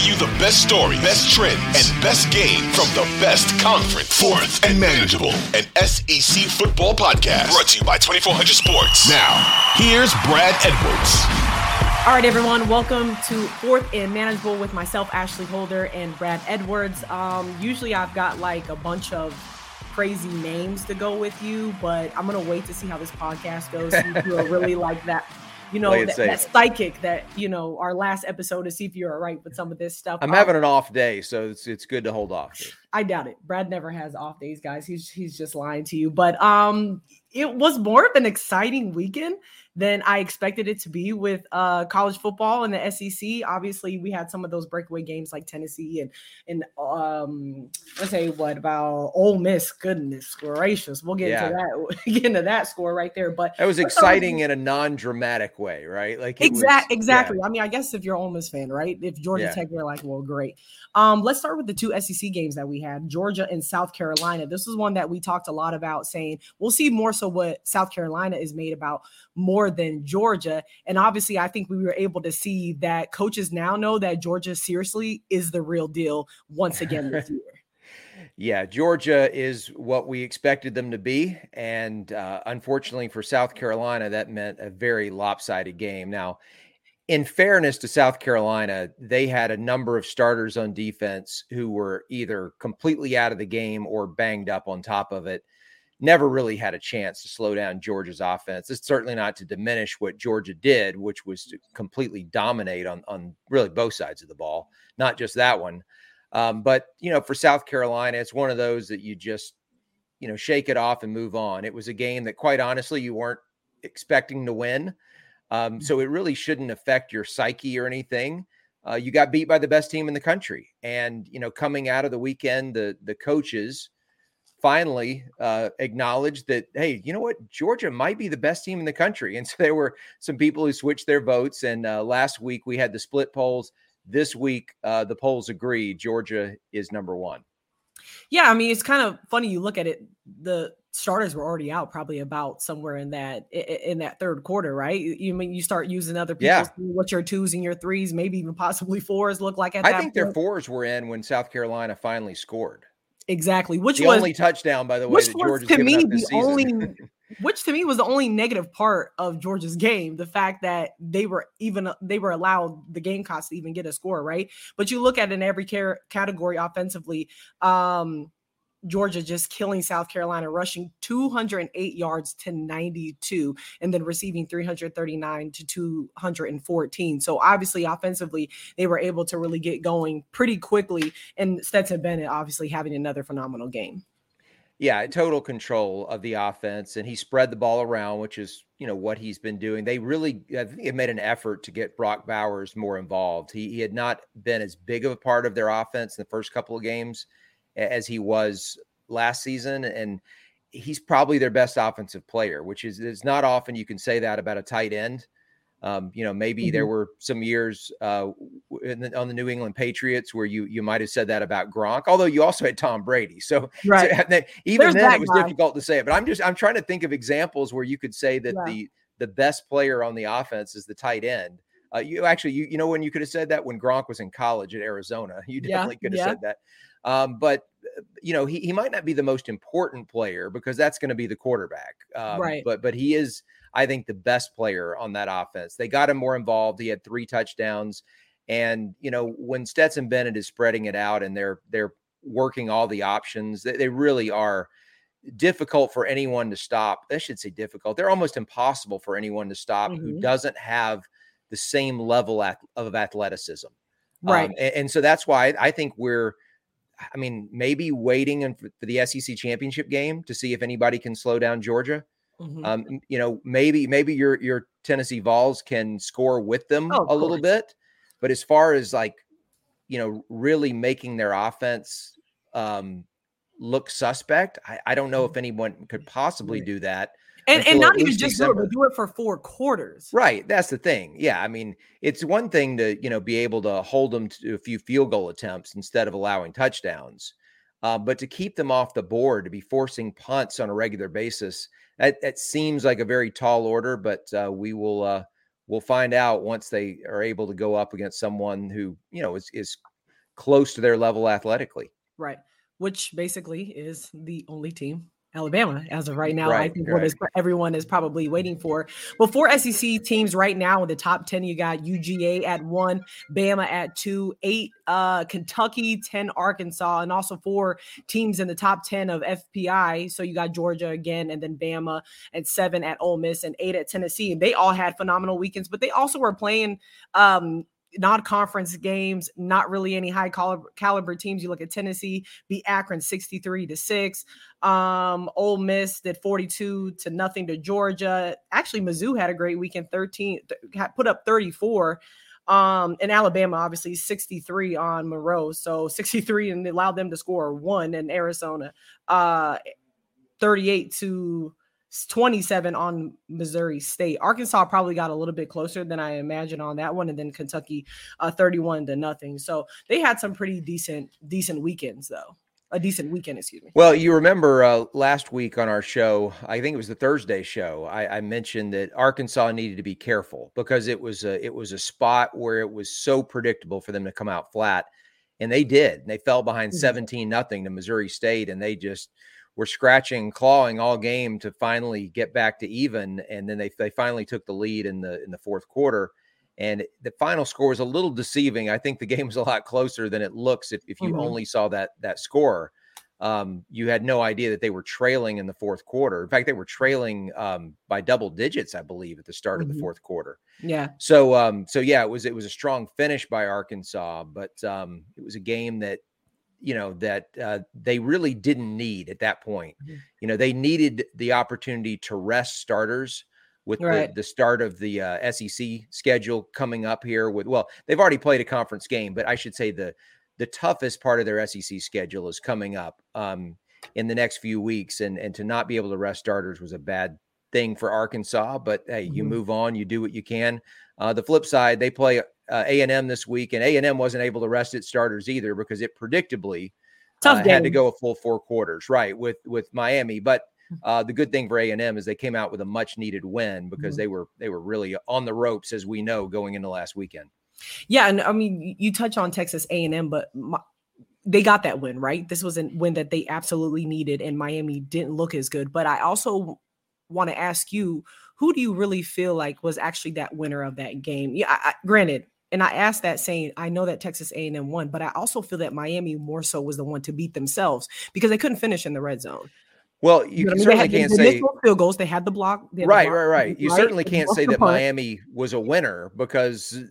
bringing you the best story, best trends, and best game from the best conference. Fourth and Manageable, an SEC football podcast brought to you by 2400 Sports. Now, here's Brad Edwards. All right, everyone, welcome to Fourth and Manageable with myself, Ashly Holder, and Brad Edwards. Um, usually I've got like a bunch of crazy names to go with you, but I'm gonna wait to see how this podcast goes. If you're really like that you know, that, that, psychic that, you know, our last episode to see if you're all right with some of this stuff. I'm having an off day, so it's it's good to hold off. I doubt it. Brad never has off days, guys. He's he's just lying to you. But um it was more of an exciting weekend than I expected it to be with uh, college football and the SEC. Obviously, we had some of those breakaway games like Tennessee and and um, let's say what about Ole Miss? Goodness gracious, we'll get yeah. into that. get into that score right there. But that was exciting in a non-dramatic way, right? Like exactly, exactly. Yeah. I mean, I guess if you're Ole Miss fan, right? If Georgia yeah. Tech, you're like, well, great. Um, let's start with the two SEC games that we had, Georgia and South Carolina. This is one that we talked a lot about, saying we'll see more so what South Carolina is made about more than Georgia. And obviously, I think we were able to see that coaches now know that Georgia seriously is the real deal once again this year. Yeah, Georgia is what we expected them to be. And uh, unfortunately for South Carolina, that meant a very lopsided game. Now, in fairness to South Carolina, they had a number of starters on defense who were either completely out of the game or banged up on top of it never really had a chance to slow down Georgia's offense. It's certainly not to diminish what Georgia did, which was to completely dominate on on really both sides of the ball, not just that one. Um, but you know, for South Carolina, it's one of those that you just you know shake it off and move on. It was a game that, quite honestly, you weren't expecting to win, um, mm. so it really shouldn't affect your psyche or anything. Uh, you got beat by the best team in the country, and you know, coming out of the weekend, the the coaches finally uh, acknowledged that, hey, you know what? Georgia might be the best team in the country. And so there were some people who switched their votes. And uh, last week we had the split polls. This week, uh, the polls agree Georgia is number one. Yeah, I mean, it's kind of funny. You look at it; the starters were already out, probably about somewhere in that in that third quarter, right? You mean you start using other people's Yeah. What your twos and your threes, maybe even possibly fours, look like? At I think point? their fours were in when South Carolina finally scored. Exactly. Which was the was only touchdown, by the way, that Georgia's to me the season. only which to me was the only negative part of Georgia's game, the fact that they were even they were allowed the Gamecocks to even get a score, right? But you look at in every care, category offensively, um, Georgia just killing South Carolina, rushing 208 yards to 92, and then receiving 339 to 214. So obviously, offensively, they were able to really get going pretty quickly. And Stetson Bennett obviously having another phenomenal game. Yeah, total control of the offense, and he spread the ball around, which is you know what he's been doing. They really I think it made an effort to get Brock Bowers more involved. He, he had not been as big of a part of their offense in the first couple of games as he was last season. And he's probably their best offensive player, which is it's not often you can say that about a tight end. Um, you know, maybe mm-hmm. there were some years uh, the, on the New England Patriots where you you might have said that about Gronk, although you also had Tom Brady. So, right. so even There's then, it was guy. difficult to say it. But I'm just I'm trying to think of examples where you could say that yeah. the the best player on the offense is the tight end. Uh, you actually, you you know, when you could have said that when Gronk was in college at Arizona, you definitely yeah. could have yeah. said that. Um, but you know, he, he might not be the most important player because that's going to be the quarterback. Um, right. But but he is, I think, the best player on that offense. They got him more involved. He had three touchdowns, and you know, when Stetson Bennett is spreading it out and they're they're working all the options, they, they really are difficult for anyone to stop. I should say difficult. They're almost impossible for anyone to stop mm-hmm. who doesn't have the same level of athleticism. Right. Um, and, and so that's why I think we're I mean, maybe waiting for the SEC championship game to see if anybody can slow down Georgia. Mm-hmm. Um, you know, maybe maybe your your Tennessee Vols can score with them oh, a little bit, but as far as like, you know, really making their offense um, look suspect, I, I don't know if mm-hmm. anyone could possibly do that and, and not even just do it, but do it for four quarters. Right. That's the thing. Yeah. I mean, it's one thing to, you know, be able to hold them to a few field goal attempts instead of allowing touchdowns. Uh, but to keep them off the board, to be forcing punts on a regular basis, that, that seems like a very tall order. But uh, we will uh, we'll find out once they are able to go up against someone who you know is is close to their level athletically. Right. Which basically is the only team Alabama as of right now. Right, I think right. what is everyone is probably waiting for. Well, four SEC teams right now in the top 10, you got UGA at one, Bama at two, eight, uh, Kentucky, 10, Arkansas, and also four teams in the top 10 of FPI. So you got Georgia again, and then Bama and seven at Ole Miss and eight at Tennessee. And they all had phenomenal weekends, but they also were playing um non-conference games, not really any high caliber, caliber teams. You look at Tennessee beat Akron 63 to 6. Um, Ole Miss did 42 to nothing to Georgia. Actually, Mizzou had a great weekend, 13 th- put up 34. Um, and Alabama obviously 63 on Monroe, so 63 and allowed them to score one in Arizona. Uh 38 to 27 on Missouri State. Arkansas probably got a little bit closer than I imagine on that one, and then Kentucky uh, 31 to nothing. So they had some pretty decent decent weekends though. A decent weekend, excuse me. Well, you remember uh, last week on our show, I think it was the Thursday show. I, I mentioned that Arkansas needed to be careful because it was a it was a spot where it was so predictable for them to come out flat, and they did. They fell behind Mhm. seventeen nothing to Missouri State, and they just were scratching, and clawing all game to finally get back to even. And then they they finally took the lead in the in the fourth quarter. And the final score was a little deceiving. I think the game was a lot closer than it looks if, if you Mhm. only saw that that score um, you had no idea that they were trailing in the fourth quarter. In fact, they were trailing um, by double digits, I believe, at the start of Mhm. the fourth quarter. Yeah. So, um, so yeah, it was it was a strong finish by Arkansas, but um, it was a game that you know that uh, they really didn't need at that point. Mhm. You know, they needed the opportunity to rest starters with Right. the, the start of the uh, SEC schedule coming up here. With well, they've already played a conference game, but I should say the the toughest part of their SEC schedule is coming up um, in the next few weeks, and and to not be able to rest starters was a bad thing for Arkansas. But hey, you Mhm. move on, you do what you can. Uh, the flip side, they play uh, A and M this week, and A and M wasn't able to rest its starters either because it predictably Tough uh, had to go a full four quarters, right? With with Miami, but Hmm. uh, the good thing for A and M is they came out with a much needed win because Mhm. they were they were really on the ropes as we know going into last weekend. Yeah, and I mean, you- touch on Texas A and M, but my, they got that win, right? This was a win that they absolutely needed, and Miami didn't look as good. But I also want to ask you, who do you really feel like was actually that winner of that game? Yeah, I, I, granted, and I asked that saying I know that Texas A and M won, but I also feel that Miami more so was the one to beat themselves because they couldn't finish in the red zone. Well, you, know mean? They certainly had- can't say field goals. They had the block. had the right, block, right, right. You right? certainly can't say that punt. Miami was a winner because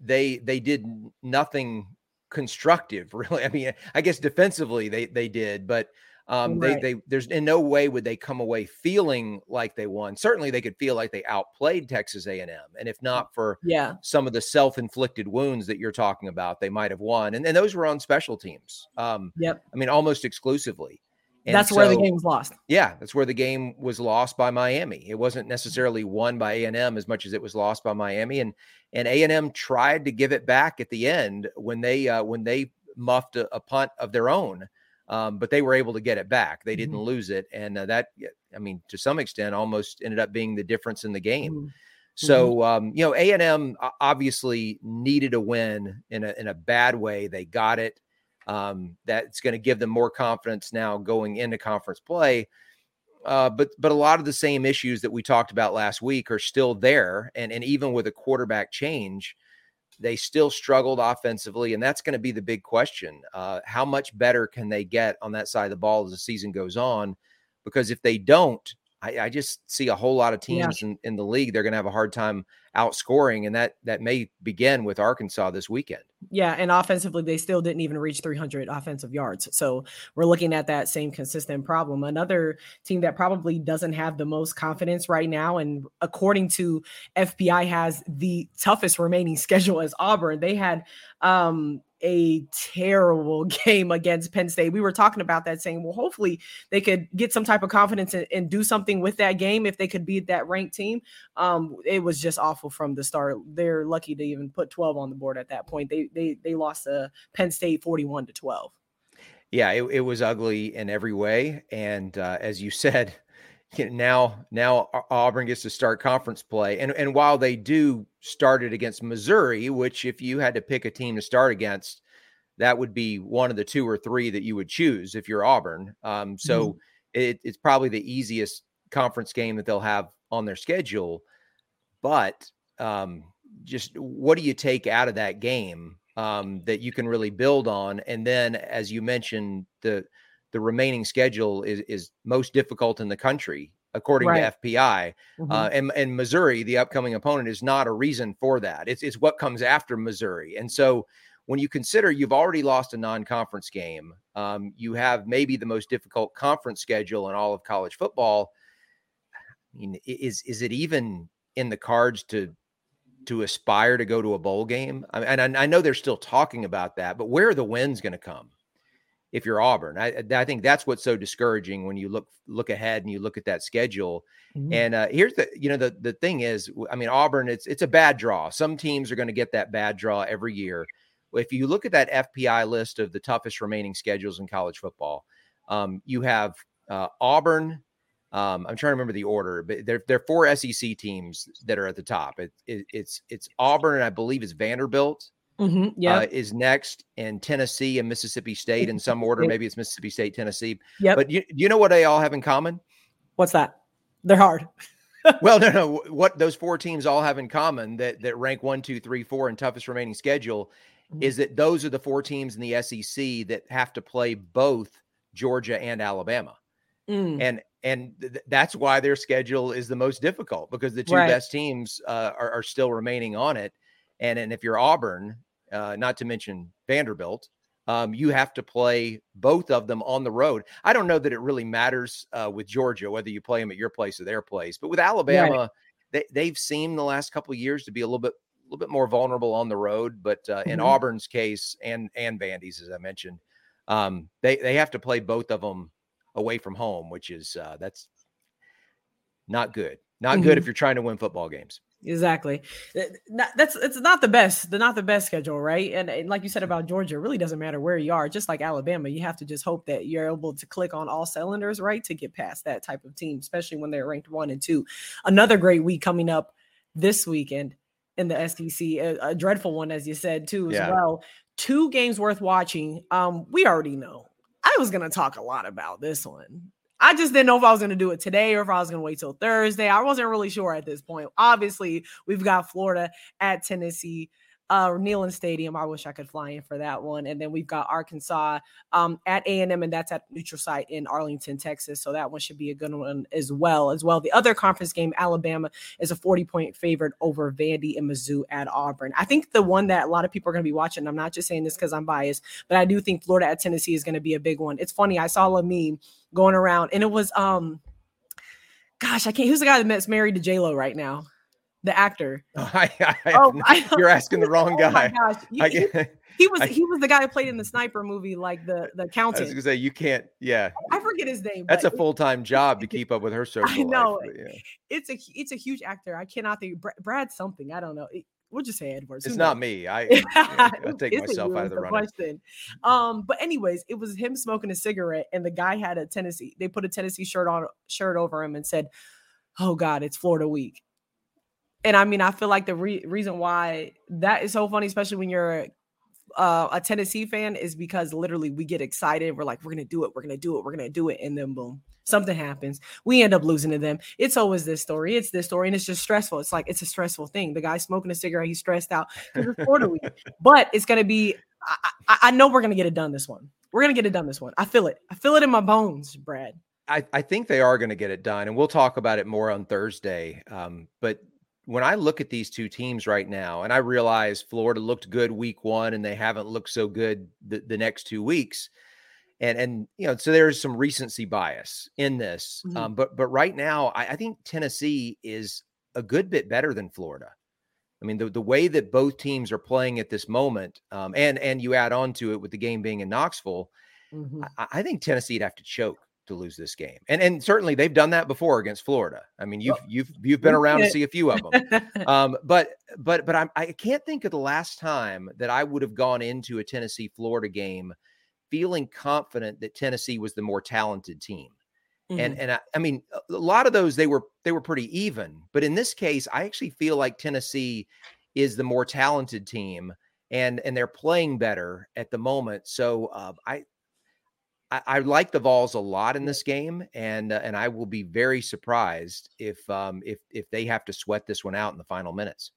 they they did nothing constructive really. I mean, I guess defensively they they did, but um Right. they they there's in no way would they come away feeling like they won. Certainly they could feel like they outplayed Texas A&M. And if not for Yeah, some of the self-inflicted wounds that you're talking about, they might have won. And, and those were on special teams. Um yep. I mean almost exclusively. And That's where the game was lost. yeah, that's where the game was lost by Miami. It wasn't necessarily won by A and M as much as it was lost by Miami, and and A and M tried to give it back at the end when they uh, when they muffed a, a punt of their own, um, but they were able to get it back. They didn't Mhm. lose it, and uh, that I mean to some extent almost ended up being the difference in the game. Mhm. So um, you know, A and M obviously needed a win in a in a bad way. They got it. Um, that's going to give them more confidence now going into conference play. Uh, but but a lot of the same issues that we talked about last week are still there, and and even with a quarterback change, they still struggled offensively, and that's going to be the big question. Uh, how much better can they get on that side of the ball as the season goes on? Because if they don't, I, I just see a whole lot of Yeah. teams in, in the league. They're going to have a hard time outscoring, and that that may begin with Arkansas this weekend. Yeah, and offensively, they still didn't even reach 300 offensive yards. So we're looking at that same consistent problem. Another team that probably doesn't have the most confidence right now, and according to FPI, has the toughest remaining schedule as Auburn. They had um, a terrible game against Penn State. We were talking about that, saying, well, hopefully they could get some type of confidence and, and do something with that game if they could beat that ranked team. Um, it was just awful from the start. They're lucky to even put 12 on the board at that point. They they they lost to Penn State 41 to 12. Yeah, it, it was ugly in every way, and uh, as you said, now now Auburn gets to start conference play, and and while they do start it against Missouri, which if you had to pick a team to start against, that would be one of the two or three that you would choose if you're Auburn. Um, so mm-hmm. it, it's probably the easiest conference game that they'll have on their schedule. But um, just what do you take out of that game um, that you can really build on? And then, as you mentioned, the the remaining schedule is is most difficult in the country according right. to FPI. Mm-hmm. Uh, and and Missouri, the upcoming opponent, is not a reason for that. It's it's what comes after Missouri, and so when you consider you've already lost a non-conference game, um, you have maybe the most difficult conference schedule in all of college football. I mean, is is it even in the cards to to aspire to go to a bowl game? I mean, and I, I know they're still talking about that, but where are the wins going to come? If you're Auburn, I, I think that's what's so discouraging when you look look ahead and you look at that schedule. Mm-hmm. And uh, here's the you know the the thing is, I mean Auburn, it's it's a bad draw. Some teams are going to get that bad draw every year if you look at that FPI list of the toughest remaining schedules in college football, um, you have uh, Auburn. Um, I'm trying to remember the order, but there, there are four SEC teams that are at the top. It, it, it's it's Auburn, and I believe it's Vanderbilt. Mm-hmm, yeah, uh, is next, and Tennessee and Mississippi State in some order. Maybe it's Mississippi State, Tennessee. Yeah, but you, you know what they all have in common? What's that? They're hard. well, no, no. What those four teams all have in common that that rank one, two, three, four in toughest remaining schedule mm-hmm. is that those are the four teams in the SEC that have to play both Georgia and Alabama. Mm. And and th- that's why their schedule is the most difficult because the two right. best teams uh, are, are, still remaining on it. And and if you're Auburn, uh, not to mention Vanderbilt, um, you have to play both of them on the road. I don't know that it really matters uh, with Georgia whether you play them at your place or their place, but with Alabama, right. they, they've seemed the last couple of years to be a little bit a little bit more vulnerable on the road. But uh, in mm-hmm. Auburn's case, and and Vandy's, as I mentioned, um, they they have to play both of them away from home, which is uh, that's not good. Not mm-hmm. good if you're trying to win football games. Exactly. That's it's not the best. The not the best schedule, right? And, and, like you said about Georgia, it really doesn't matter where you are. Just like Alabama, you have to just hope that you're able to click on all cylinders, right, to get past that type of team, especially when they're ranked one and two. Another great week coming up this weekend in the SEC, a, a dreadful one, as you said, too, as yeah. well. Two games worth watching. Um, we already know. I was gonna talk a lot about this one. I just didn't know if I was going to do it today or if I was going to wait till Thursday. I wasn't really sure at this point. Obviously, we've got Florida at Tennessee uh Neyland Stadium. I wish I could fly in for that one. And then we've got Arkansas um at A&M and that's at neutral site in Arlington, Texas. So that one should be a good one as well. As well, the other conference game, Alabama is a 40 point favorite over Vandy and Mizzou at Auburn. I think the one that a lot of people are going to be watching. I'm not just saying this because I'm biased, but I do think Florida at Tennessee is going to be a big one. It's funny. I saw a meme going around and it was um gosh, I can't who's the guy that's married to J Lo right now? the actor. Oh, I, I, oh, I, you're asking the wrong guy. oh guy. gosh. He, he was he was the guy who played in the sniper movie, like the the accountant. I was gonna say you can't. Yeah, I forget his name. That's a full time job to keep up with her social. I know. Life, yeah. It's a it's a huge actor. I cannot think. Brad something. I don't know. We'll just say Edwards. It's not me. I, I take myself out of the running. Question. Um, but anyways, it was him smoking a cigarette, and the guy had a Tennessee. They put a Tennessee shirt on shirt over him and said, "Oh God, it's Florida week." And I mean, I feel like the re- reason why that is so funny, especially when you're uh, a Tennessee fan, is because literally we get excited. We're like, we're gonna do it, we're gonna do it, we're gonna do it, and then boom, something happens. We end up losing to them. It's always this story. It's this story, and it's just stressful. It's like it's a stressful thing. The guy smoking a cigarette, he's stressed out because it's. But it's gonna be. I, I, I know we're gonna get it done this one. We're gonna get it done this one. I feel it. I feel it in my bones, Brad. I, I think they are going to get it done, and we'll talk about it more on Thursday. Um, but when I look at these two teams right now, and I realize Florida looked good week one and they haven't looked so good the, the next two weeks. And and you know, so there's some recency bias in this. Mm-hmm. Um, but but right now, I, I, think Tennessee is a good bit better than Florida. I mean, the, the way that both teams are playing at this moment, um, and and you add on to it with the game being in Knoxville, mm-hmm. I, I think Tennessee'd have to choke to lose this game. And and certainly they've done that before against Florida. I mean, you've you've you've been around to see a few of them. um, but but but I'm I can't think of the last time that I would have gone into a Tennessee Florida game feeling confident that Tennessee was the more talented team. Mm-hmm. And and I, I mean a lot of those they were they were pretty even, but in this case I actually feel like Tennessee is the more talented team and and they're playing better at the moment. So uh, I, I, I like the Vols a lot in this game, and uh, and I will be very surprised if um if if they have to sweat this one out in the final minutes.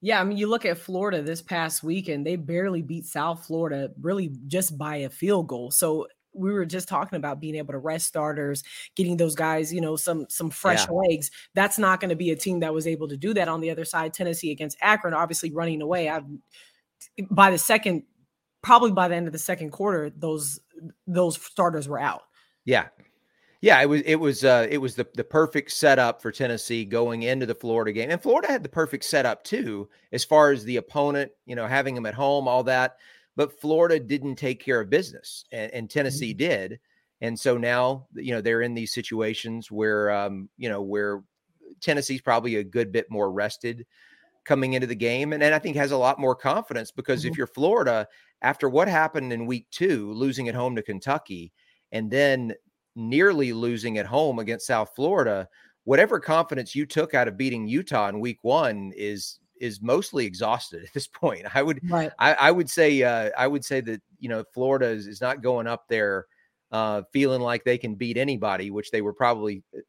Yeah, I mean, you look at Florida this past weekend, they barely beat South Florida really just by a field goal. So we were just talking about being able to rest starters, getting those guys, you know, some some fresh yeah. legs. That's not going to be a team that was able to do that on the other side. Tennessee against Akron, obviously running away. I by the second, probably by the end of the second quarter, those those starters were out. Yeah. Yeah, it was it was uh it was the the perfect setup for Tennessee going into the Florida game. And Florida had the perfect setup too, as far as the opponent, you know, having them at home, all that but Florida didn't take care of business, and, and Tennessee mm-hmm. did. And so now, you know, they're in these situations where, um, you know, where Tennessee's probably a good bit more rested coming into the game, and, and I think has a lot more confidence because mm-hmm. if you're Florida, after what happened in week two, losing at home to Kentucky, and then nearly losing at home against South Florida, whatever confidence you took out of beating Utah in week one is is mostly exhausted at this point. I would right. I, I, would say uh, I would say that you know Florida is, is not going up there uh, feeling like they can beat anybody, which they were probably uh,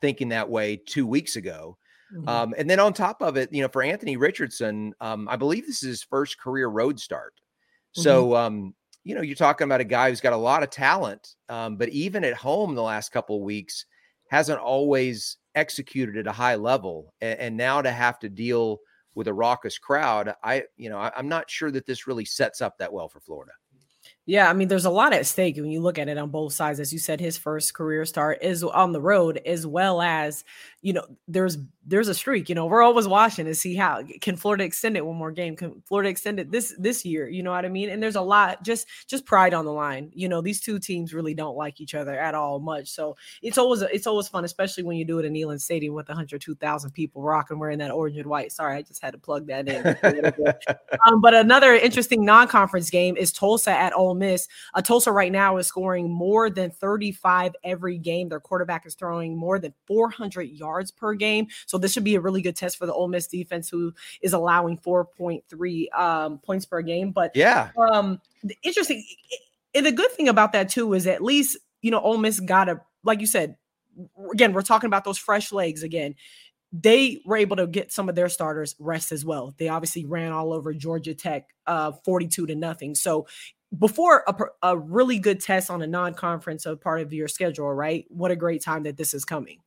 thinking that way two weeks ago. Mm-hmm. Um, and then on top of it, you know, for Anthony Richardson, um, I believe this is his first career road start. So mm-hmm. um, you know, you're talking about a guy who's got a lot of talent, um, but even at home the last couple of weeks hasn't always executed at a high level, and, and now to have to deal with a raucous crowd, I, you know, I, I'm not sure that this really sets up that well for Florida. Yeah, I mean, there's a lot at stake when you look at it on both sides. As you said, his first career start is on the road, as well as you know, there's there's a streak. You know, we're always watching to see how can Florida extend it one more game. Can Florida extend it this this year? You know what I mean? And there's a lot just just pride on the line. You know, these two teams really don't like each other at all much. So it's always it's always fun, especially when you do it in Neyland Stadium with 102,000 people rocking wearing that orange and white. Sorry, I just had to plug that in. um, but another interesting non-conference game is Tulsa at Ole Miss. Uh, Tulsa right now is scoring more than 35 every game. Their quarterback is throwing more than 400 yards yards per game. So this should be a really good test for the Ole Miss defense, who is allowing 4.3 um, points per game. But yeah, um, interesting. And the good thing about that too is at least you know Ole Miss got a like you said. Again, we're talking about those fresh legs again they were able to get some of their starters rest as well. They obviously ran all over Georgia Tech, uh, 42 to nothing. So before a, a really good test on a non-conference of part of your schedule, right? What a great time that this is coming.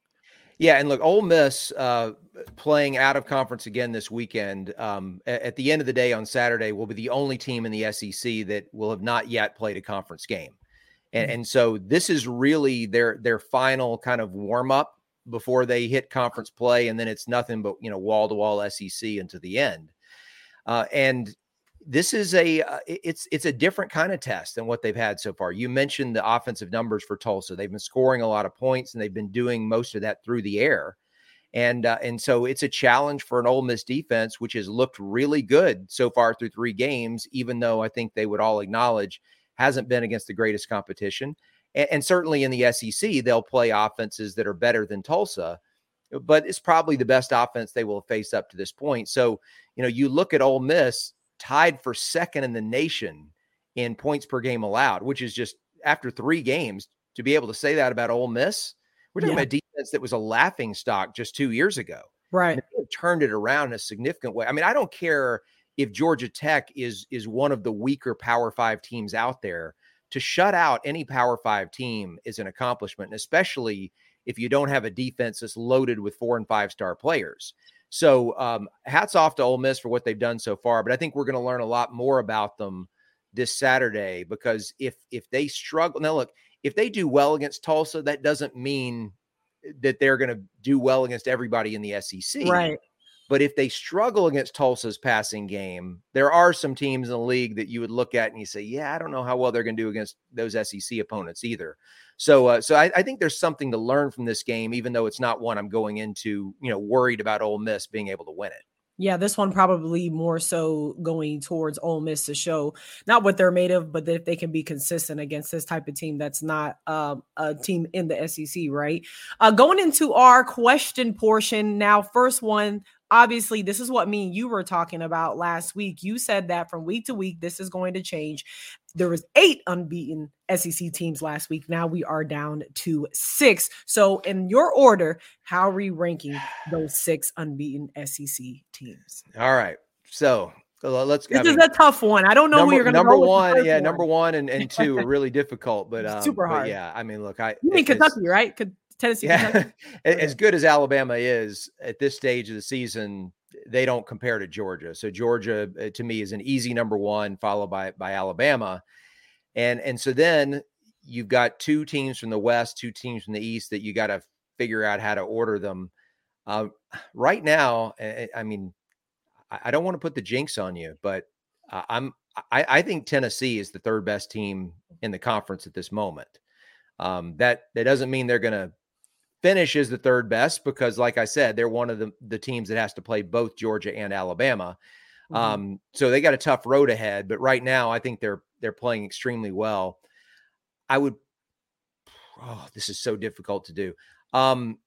Yeah, and look, Ole Miss uh, playing out of conference again this weekend. Um, at the end of the day on Saturday, will be the only team in the SEC that will have not yet played a conference game, and, mm-hmm. and so this is really their their final kind of warm up before they hit conference play, and then it's nothing but you know wall to wall SEC into the end. Uh, and this is a uh, it's it's a different kind of test than what they've had so far. You mentioned the offensive numbers for Tulsa; they've been scoring a lot of points, and they've been doing most of that through the air. And uh, and so it's a challenge for an Ole Miss defense, which has looked really good so far through three games. Even though I think they would all acknowledge hasn't been against the greatest competition, and, and certainly in the SEC they'll play offenses that are better than Tulsa but it's probably the best offense they will face up to this point. So, you know, you look at Ole Miss, tied for second in the nation in points per game allowed, which is just after three games to be able to say that about Ole Miss. We're talking yeah. about defense that was a laughing stock just two years ago. Right. turned it around in a significant way. I mean, I don't care if Georgia Tech is is one of the weaker Power Five teams out there. To shut out any Power Five team is an accomplishment, and especially if you don't have a defense that's loaded with four and five star players. So um, hats off to Ole Miss for what they've done so far. But I think we're going to learn a lot more about them this Saturday because if if they struggle now, look, if they do well against Tulsa, that doesn't mean that they're going to do well against everybody in the SEC. Right. But if they struggle against Tulsa's passing game, there are some teams in the league that you would look at and you say, "Yeah, I don't know how well they're going to do against those SEC opponents either." So, uh, so I, I, think there's something to learn from this game, even though it's not one I'm going into, you know, worried about Ole Miss being able to win it. Yeah, this one probably more so going towards Ole Miss to show not what they're made of, but that if they can be consistent against this type of team that's not um, a team in the SEC, right? Uh, going into our question portion now, first one obviously this is what me and you were talking about last week. You said that from week to week this is going to change. There was eight unbeaten sec teams last week. Now we are down to six. So in your order how are we ranking those six unbeaten sec teams? All right. So let's go. this I mean, is a tough one. I don't know number, who you're gonna number go one yeah one. number one and, and two are really difficult but um, super hard. but yeah i mean look i you mean kentucky right Tennessee. Yeah. as good as Alabama is at this stage of the season, they don't compare to Georgia. So Georgia uh, to me is an easy number one, followed by by Alabama, and and so then you've got two teams from the West, two teams from the East that you got to figure out how to order them. Uh, right now, I, mean, I don't want to put the jinx on you, but uh, I'm I, I, think Tennessee is the third best team in the conference at this moment. Um, that that doesn't mean they're going to finish is the third best because, like I said, they're one of the, the teams that has to play both Georgia and Alabama. Mm-hmm. Um, so they got a tough road ahead. But right now, I think they're they're playing extremely well. I would. Oh, this is so difficult to do. Um,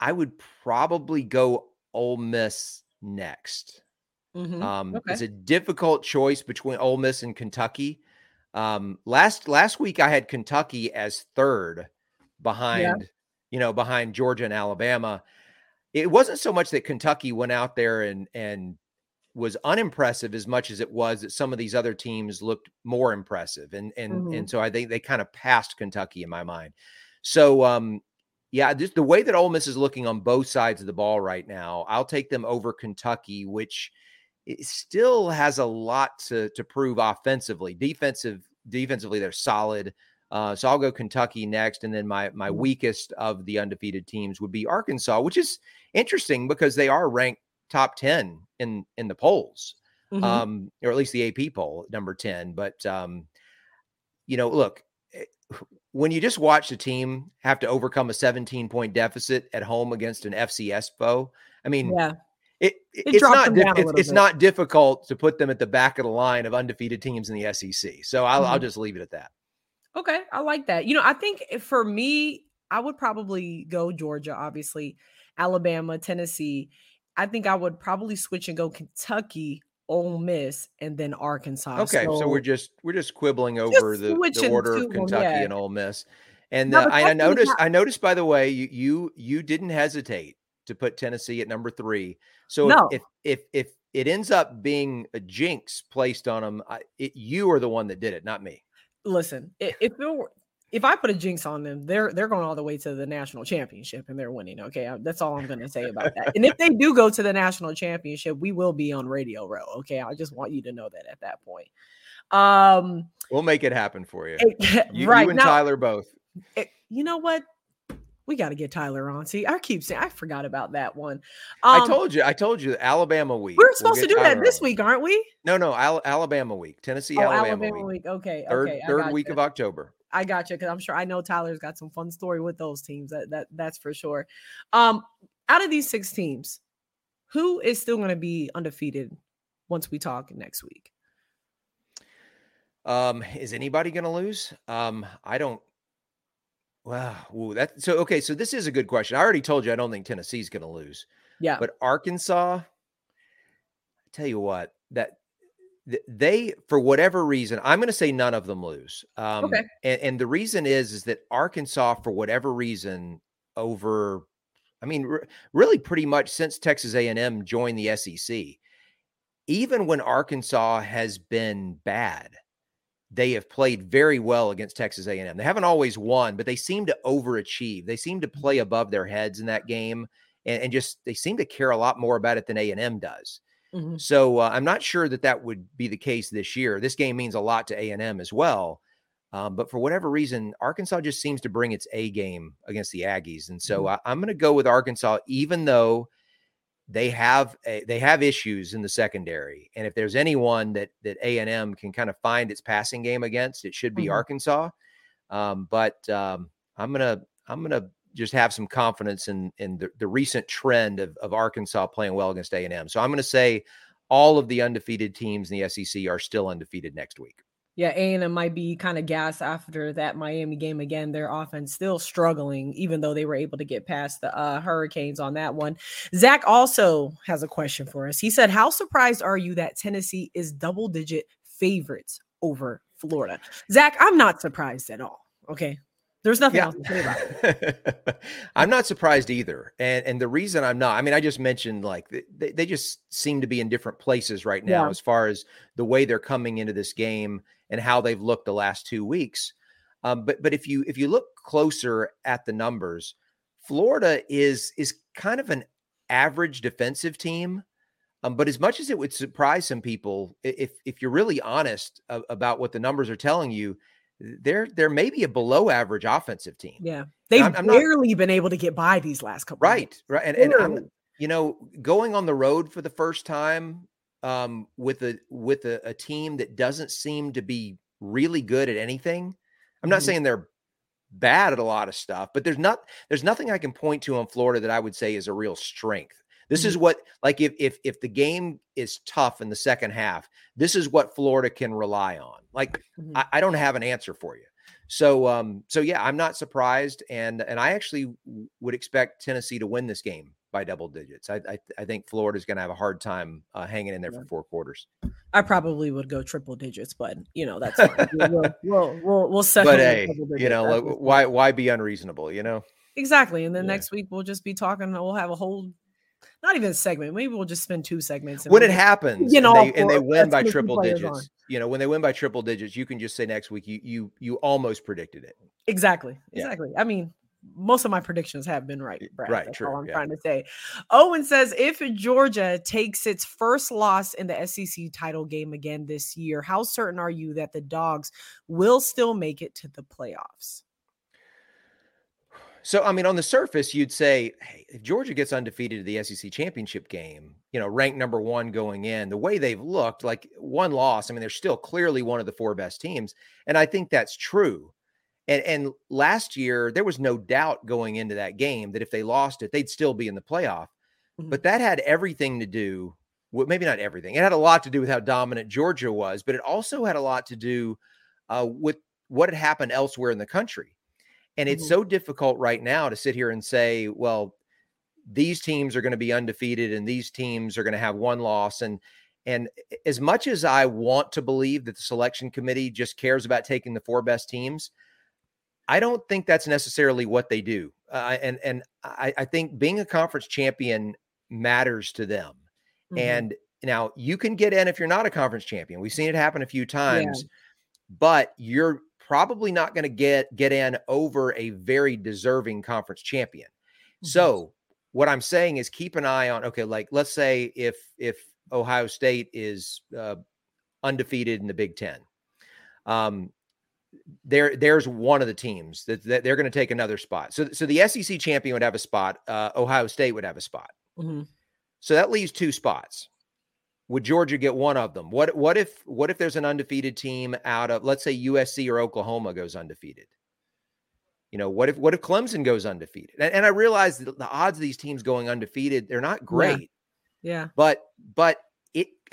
I would probably go Ole Miss next. Mm-hmm. Um, okay. It's a difficult choice between Ole Miss and Kentucky. Um, last last week I had Kentucky as third behind yeah you know, behind Georgia and Alabama. It wasn't so much that Kentucky went out there and and was unimpressive as much as it was that some of these other teams looked more impressive. And and mm-hmm. and so I think they kind of passed Kentucky in my mind. So um yeah, just the way that Ole Miss is looking on both sides of the ball right now, I'll take them over Kentucky, which still has a lot to to prove offensively. Defensive defensively, they're solid. Uh, so I'll go Kentucky next, and then my my mm-hmm. weakest of the undefeated teams would be Arkansas, which is interesting because they are ranked top ten in in the polls, mm-hmm. um, or at least the AP poll, number ten. But um, you know, look, eh, when you just watch a team have to overcome a 17 point deficit at home against an FCS foe, I mean, yeah. It, it it's not it's, it's not difficult to put them at the back of the line of undefeated teams in the SEC. So I'll, mm-hmm. I'll just leave it at that. Okay, I like that. You know, I think for me, I would probably go Georgia, obviously, Alabama, Tennessee. I think I would probably switch and go Kentucky, Ole Miss, and then Arkansas. Okay, so, so we're just we're just quibbling over just the, the, order of Kentucky them, yeah. and Ole Miss. And uh, I, I noticed not- I noticed by the way you you you didn't hesitate to put Tennessee at number three. So no. if, if if if it ends up being a jinx placed on them, I, it, you are the one that did it, not me listen, if it were, if I put a jinx on them, they're they're going all the way to the national championship and they're winning. Okay, that's all I'm going to say about that. And if they do go to the national championship, we will be on Radio Row. Okay, I just want you to know that at that point. Um, we'll make it happen for you. It, you right you and now, Tyler both. It, you know what? We got to get Tyler on. See, I keep saying I forgot about that one. Um, I told you, I told you, Alabama week. We're supposed we'll to do Tyler that this on. week, aren't we? No, no, Al- Alabama week, Tennessee, oh, Alabama, Alabama week. week. Okay, third okay, third week you. of October. I got you because I'm sure I know Tyler's got some fun story with those teams. That that that's for sure. Um, out of these six teams, who is still going to be undefeated once we talk next week? Um, is anybody going to lose? Um, I don't Wow. Ooh, that so okay. So this is a good question. I already told you I don't think Tennessee's going to lose. Yeah. But Arkansas, I tell you what, that they for whatever reason, I'm going to say none of them lose. Um, okay. And, and the reason is is that Arkansas, for whatever reason, over, I mean, re- really pretty much since Texas A&M joined the SEC, even when Arkansas has been bad they have played very well against Texas A&M. They haven't always won, but they seem to overachieve. They seem to mm-hmm. play above their heads in that game, and, and just they seem to care a lot more about it than A&M does. Mm-hmm. So uh, I'm not sure that that would be the case this year. This game means a lot to A&M as well, um, but for whatever reason, Arkansas just seems to bring its A game against the Aggies, and so mm-hmm. I, I'm going to go with Arkansas, even though they have a, they have issues in the secondary, and if there's anyone that that A and M can kind of find its passing game against, it should be mm-hmm. Arkansas. Um, but um, I'm gonna I'm gonna just have some confidence in in the, the recent trend of, of Arkansas playing well against A and M. So I'm gonna say all of the undefeated teams in the SEC are still undefeated next week. Yeah, A&M might be kind of gas after that Miami game again. Their offense still struggling, even though they were able to get past the uh, Hurricanes on that one. Zach also has a question for us. He said, "How surprised are you that Tennessee is double-digit favorites over Florida?" Zach, I'm not surprised at all. Okay, there's nothing yeah. else to say about it. I'm not surprised either. And and the reason I'm not, I mean, I just mentioned like they, they just seem to be in different places right now yeah. as far as the way they're coming into this game and how they've looked the last two weeks. Um, but but if you if you look closer at the numbers, Florida is is kind of an average defensive team. Um, but as much as it would surprise some people, if if you're really honest about what the numbers are telling you, they're they're maybe a below average offensive team. Yeah, they've I'm, I'm barely not, been able to get by these last couple. Right, right, and, and I'm, you know, going on the road for the first time um, with a with a, a, team that doesn't seem to be really good at anything. I'm not mm-hmm. saying they're bad at a lot of stuff, but there's not there's nothing I can point to in Florida that I would say is a real strength. This mm-hmm. is what like if if if the game is tough in the second half, this is what Florida can rely on. Like mm-hmm. I, I, don't have an answer for you. So um so yeah, I'm not surprised and and I actually would expect Tennessee to win this game by double digits. I I, I think Florida's going to have a hard time uh, hanging in there for four quarters. I probably would go triple digits, but you know that's we'll, we'll we'll we'll settle. But hey, you know, like, why why be unreasonable? You know. Exactly, and then yeah. next week we'll just be talking. We'll have a whole not even a segment. Maybe we'll just spend two segments. When it happens, you know, and they, and they win by triple digits, on. you know, when they win by triple digits, you can just say next week you you you almost predicted it. Exactly, yeah. exactly. I mean, most of my predictions have been right. Brad. Right, That's true. All I'm yeah. trying to say. Owen says if Georgia takes its first loss in the SEC title game again this year, how certain are you that the Dogs will still make it to the playoffs? So, I mean, on the surface, you'd say, hey, if Georgia gets undefeated to the SEC championship game, you know, ranked number one going in, the way they've looked, like one loss, I mean, they're still clearly one of the four best teams. And I think that's true. And, and last year, there was no doubt going into that game that if they lost it, they'd still be in the playoff. Mm-hmm. But that had everything to do with maybe not everything. It had a lot to do with how dominant Georgia was, but it also had a lot to do uh, with what had happened elsewhere in the country. And it's mm-hmm. so difficult right now to sit here and say, well, these teams are going to be undefeated and these teams are going to have one loss and and as much as I want to believe that the selection committee just cares about taking the four best teams, I don't think that's necessarily what they do. Uh, and and I, I, think being a conference champion matters to them. Mm-hmm. And now you can get in if you're not a conference champion. We've seen it happen a few times, yeah. but you're probably not going to get get in over a very deserving conference champion. Mm-hmm. So what I'm saying is keep an eye on okay, like let's say if if Ohio State is uh, undefeated in the Big Ten, um, there there's one of the teams that, that they're going to take another spot. So so the SEC champion would have a spot. Uh, Ohio State would have a spot. Mm-hmm. So that leaves two spots. Would Georgia get one of them? What what if what if there's an undefeated team out of let's say USC or Oklahoma goes undefeated? You know, what if what if Clemson goes undefeated? And, and I realize the, odds of these teams going undefeated, they're not great. Yeah. yeah. But but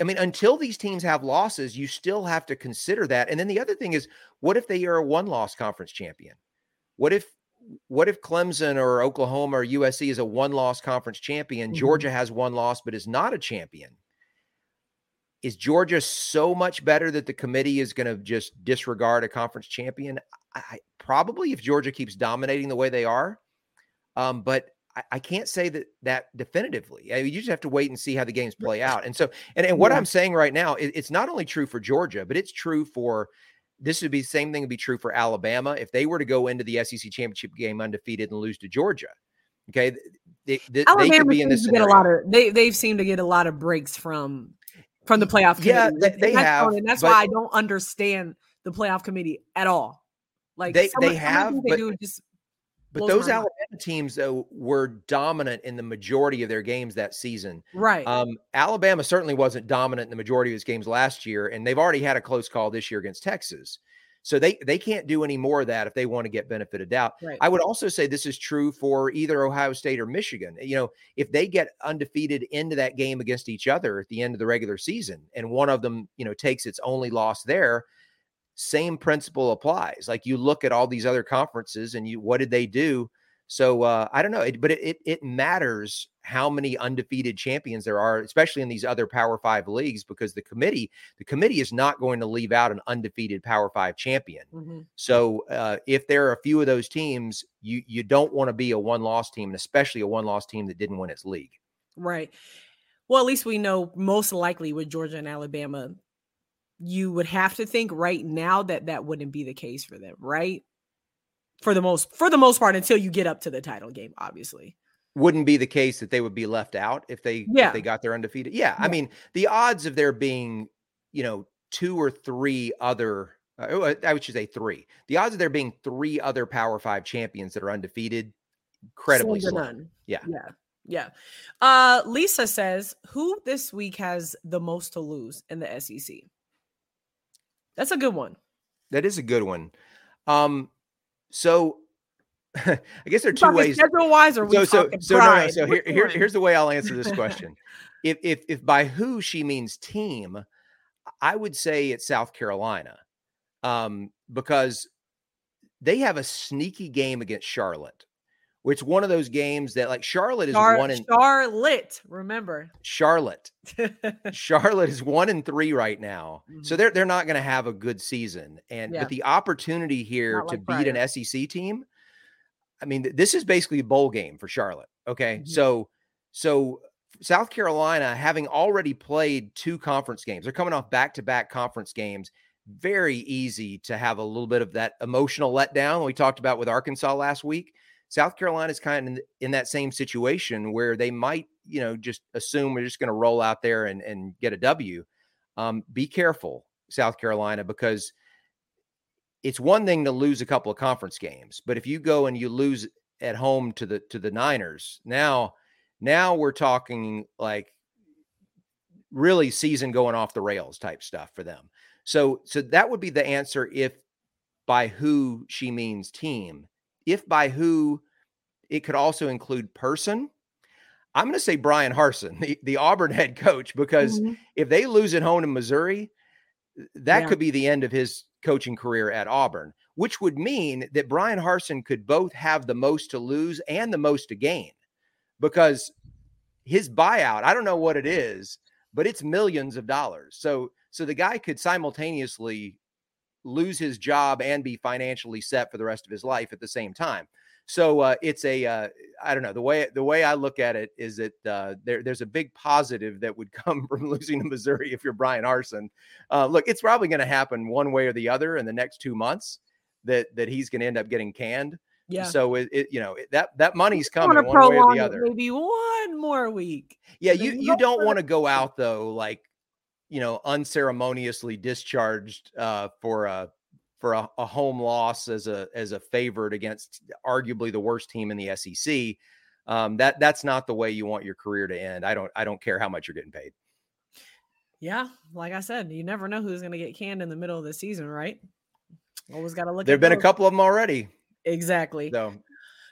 I mean, until these teams have losses, you still have to consider that. And then the other thing is, what if they are a one-loss conference champion? What if what if Clemson or Oklahoma or USC is a one-loss conference champion? Mm-hmm. Georgia has one loss but is not a champion is Georgia so much better that the committee is going to just disregard a conference champion? I, probably if Georgia keeps dominating the way they are. Um, but I, I, can't say that that definitively. I mean, you just have to wait and see how the games play out. And so, and, and what yeah. I'm saying right now, it, it's not only true for Georgia, but it's true for this would be the same thing would be true for Alabama if they were to go into the SEC championship game undefeated and lose to Georgia. Okay, they, they, Alabama they could be in this. Get a lot of they they've seemed to get a lot of breaks from from the playoff committee. Yeah, they, they have. And that's why I don't understand the playoff committee at all. Like they, some, they have, they but, do just but those Alabama teams though were dominant in the majority of their games that season. Right. Um, Alabama certainly wasn't dominant in the majority of his games last year, and they've already had a close call this year against Texas. So they they can't do any more of that if they want to get benefit of doubt. Right. I would also say this is true for either Ohio State or Michigan. You know, if they get undefeated into that game against each other at the end of the regular season, and one of them, you know, takes its only loss there, same principle applies. Like you look at all these other conferences and you what did they do? So uh, I don't know, it, but it, it, it matters how many undefeated champions there are, especially in these other Power Five leagues, because the committee the committee is not going to leave out an undefeated Power Five champion. Mm-hmm. So uh, if there are a few of those teams, you you don't want to be a one loss team, and especially a one loss team that didn't win its league. Right. Well, at least we know most likely with Georgia and Alabama, you would have to think right now that that wouldn't be the case for them, right? for the most for the most part until you get up to the title game obviously wouldn't be the case that they would be left out if they yeah. if they got their undefeated yeah, yeah, i mean the odds of there being you know two or three other uh, i would say three the odds of there being three other power five champions that are undefeated incredibly slim. None. yeah yeah yeah uh lisa says who this week has the most to lose in the sec that's a good one that is a good one um so I guess there are two ways. Schedule wise, or so so so no, no, So here, here, here's the way I'll answer this question. if if if by who she means team, I would say it's South Carolina, um, because they have a sneaky game against Charlotte which one of those games that like Charlotte is Char- one in Charlotte. Remember Charlotte. Charlotte is one in three right now, mm-hmm. so they're they're not going to have a good season. And yeah. but the opportunity here to beat an SEC team, I mean, this is basically a bowl game for Charlotte. Okay, mm-hmm. so so South Carolina having already played two conference games, they're coming off back to back conference games. Very easy to have a little bit of that emotional letdown we talked about with Arkansas last week South Carolina is kind of in, in, that same situation where they might, you know, just assume we're just going to roll out there and, and get a W. Um, be careful, South Carolina, because it's one thing to lose a couple of conference games, but if you go and you lose at home to the to the Niners, now now we're talking like really season going off the rails type stuff for them. So so that would be the answer if by who she means team if by who it could also include person, I'm going to say Bryan Harsin, the, the Auburn head coach, because mm-hmm. if they lose at home in Missouri, that yeah. could be the end of his coaching career at Auburn, which would mean that Bryan Harsin could both have the most to lose and the most to gain because his buyout, I don't know what it is, but it's millions of dollars. So so the guy could simultaneously lose his job and be financially set for the rest of his life at the same time. So uh, it's a uh, I don't know the way the way I look at it is that uh, there, there's a big positive that would come from losing to Missouri if you're Bryan Harsin. Uh, look, it's probably going to happen one way or the other in the next two months that that he's going to end up getting canned. Yeah. So it, it, you know that that money's coming one way or the other. Maybe one more week. Yeah, you you don't want to go out though like you know, unceremoniously discharged uh, for a for a, a, home loss as a as a favorite against arguably the worst team in the SEC. Um, that that's not the way you want your career to end. I don't I don't care how much you're getting paid. Yeah, like I said, you never know who's going to get canned in the middle of the season, right? Always got to look. There've been those. a couple of them already. Exactly. So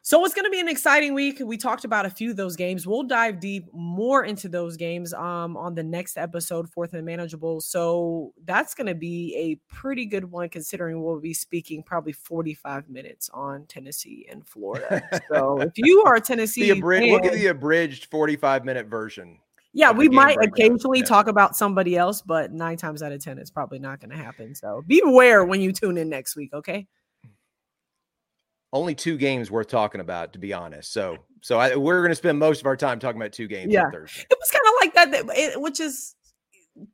so it's going to be an exciting week. We talked about a few of those games. We'll dive deep more into those games um, on the next episode, Fourth and Manageable. So that's going to be a pretty good one, considering we'll be speaking probably 45 minutes on Tennessee and Florida. So if you are a Tennessee, the abri- fan, look at the abridged 45 minute version. Yeah, we might occasionally yeah. talk about somebody else, but nine times out of 10, it's probably not going to happen. So beware when you tune in next week, okay? Only two games worth talking about, to be honest. So, so I, we're going to spend most of our time talking about two games yeah. It was kind of like that, which is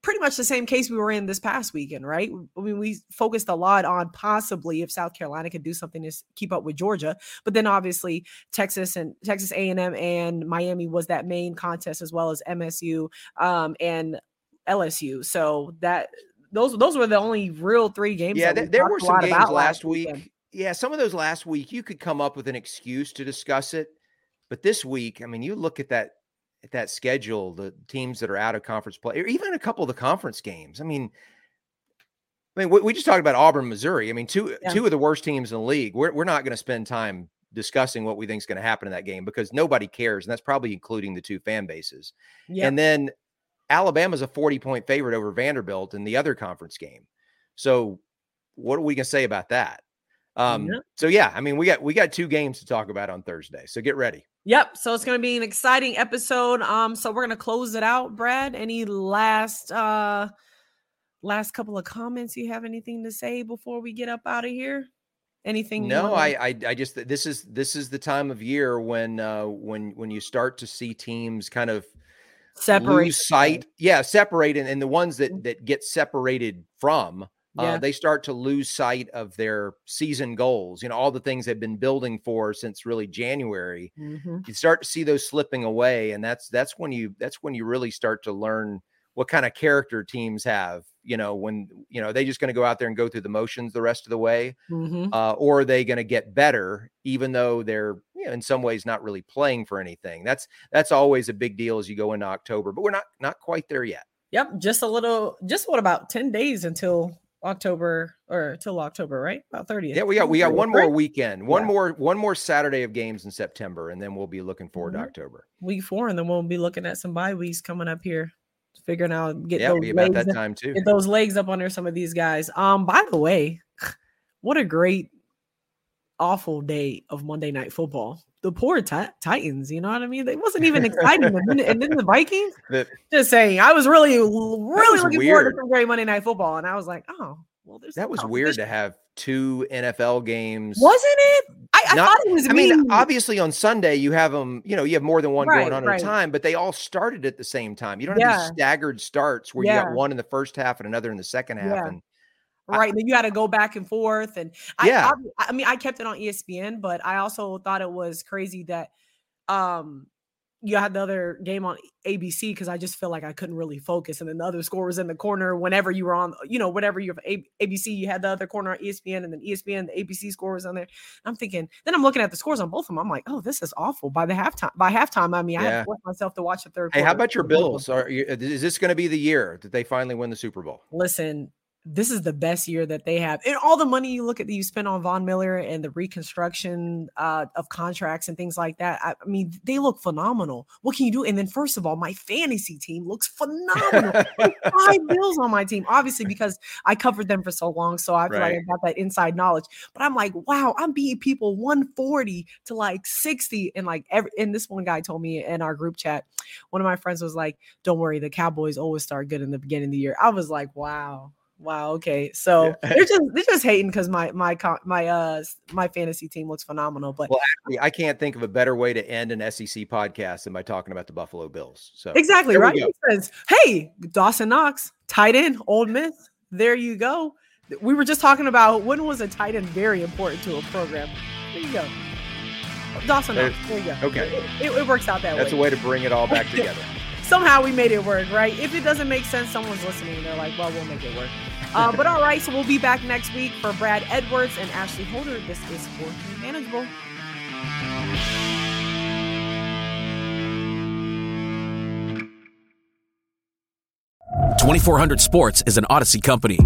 pretty much the same case we were in this past weekend, right? I mean, we focused a lot on possibly if South Carolina could do something to keep up with Georgia, but then obviously Texas and Texas A&M and Miami was that main contest as well as MSU um, and LSU. So that those those were the only real three games. Yeah, there were some games last week. Weekend yeah, some of those last week you could come up with an excuse to discuss it, but this week, I mean, you look at that at that schedule, the teams that are out of conference play, or even a couple of the conference games. I mean, I mean, we, we just talked about Auburn, Missouri. I mean, two yeah. two of the worst teams in the league. We're we're not going to spend time discussing what we think is going to happen in that game because nobody cares, and that's probably including the two fan bases. Yep. And then Alabama's a forty point favorite over Vanderbilt in the other conference game. So what are we gonna say about that? Um, yeah. so yeah, I mean, we got we got two games to talk about on Thursday, so get ready. Yep. So it's going to be an exciting episode. Um, so we're going to close it out. Brad, any last uh last couple of comments you have anything to say before we get up out of here? Anything? No. I, I I just this is this is the time of year when uh when when you start to see teams kind of separate sight. Yeah, separate and, and the ones that mm. that get separated from yeah. uh, they start to lose sight of their season goals. You know, all the things they've been building for since really January. Mm-hmm. You start to see those slipping away, and that's that's when you that's when you really start to learn what kind of character teams have. You know, when you know they just going to go out there and go through the motions the rest of the way, mm-hmm. uh, or are they going to get better, even though they're you know, in some ways not really playing for anything. That's that's always a big deal as you go into October, but we're not not quite there yet. Yep, just a little. Just what about ten days until October or till October, right? About 30th. Yeah, we got we got one more weekend, one yeah. more one more Saturday of games in September, and then we'll be looking forward mm-hmm. to October. Week four, and then we'll be looking at some bye weeks coming up here, figuring out get yeah, those about legs, that time too. Get those legs up under some of these guys. Um, by the way, what a great awful day of Monday night football the poor t- Titans. You know what I mean? It wasn't even exciting. and, then, and then the Vikings. The, just saying, I was really, really looking weird. forward to some great Monday Night Football, and I was like, oh, well, there's that was weird to have two NFL games, wasn't it? I, I Not, thought it was. I mean, obviously on Sunday you have them. You know, you have more than one right, going on right. at a time, but they all started at the same time. You don't have these staggered starts where yeah. you got one in the first half and another in the second half, yeah. and right? I, then you had to go back and forth. And I, yeah, I, I, mean, I kept it on ESPN, but I also thought it was crazy that um you had the other game on ABC because I just feel like I couldn't really focus. And then the other score was in the corner whenever you were on, you know, whatever you have ABC, you had the other corner on ESPN and then ESPN, the ABC score was on there. I'm thinking, then I'm looking at the scores on both of them. I'm like, oh, this is awful. By the halftime, by halftime, I mean, I had to force myself to watch the third. Hey, quarter. how about your Bills? Are you, is this going to be the year that they finally win the Super Bowl? Listen, this is the best year that they have. And all the money you look at that you spend on Von Miller and the reconstruction uh, of contracts and things like that. I, I, mean, they look phenomenal. What can you do? And then, first of all, my fantasy team looks phenomenal. five bills on my team, obviously, because I covered them for so long. So I feel right. like I got that inside knowledge. But I'm like, wow, I'm beating people 140 to like 60. And like, every, and this one guy told me in our group chat, one of my friends was like, don't worry, the Cowboys always start good in the beginning of the year. I was like, wow Wow. Okay. So yeah. they're just they're just hating because my my my uh my fantasy team looks phenomenal. But well, actually, I can't think of a better way to end an SEC podcast than by talking about the Buffalo Bills. So exactly right. Says, "Hey, Dawson Knox, tight end, Ole Miss. There you go." We were just talking about when was a tight end very important to a program. There you go. Dawson Knox. There you go. Okay. It, it, it works out that That's way. That's a way to bring it all back together somehow we made it work, right? If it doesn't make sense, someone's listening. They're like, well, we'll make it work. Uh, but all right, so we'll be back next week for Brad Edwards and Ashly Holder. This is Fourth and Manageable. 2400 Sports is an Audacy company.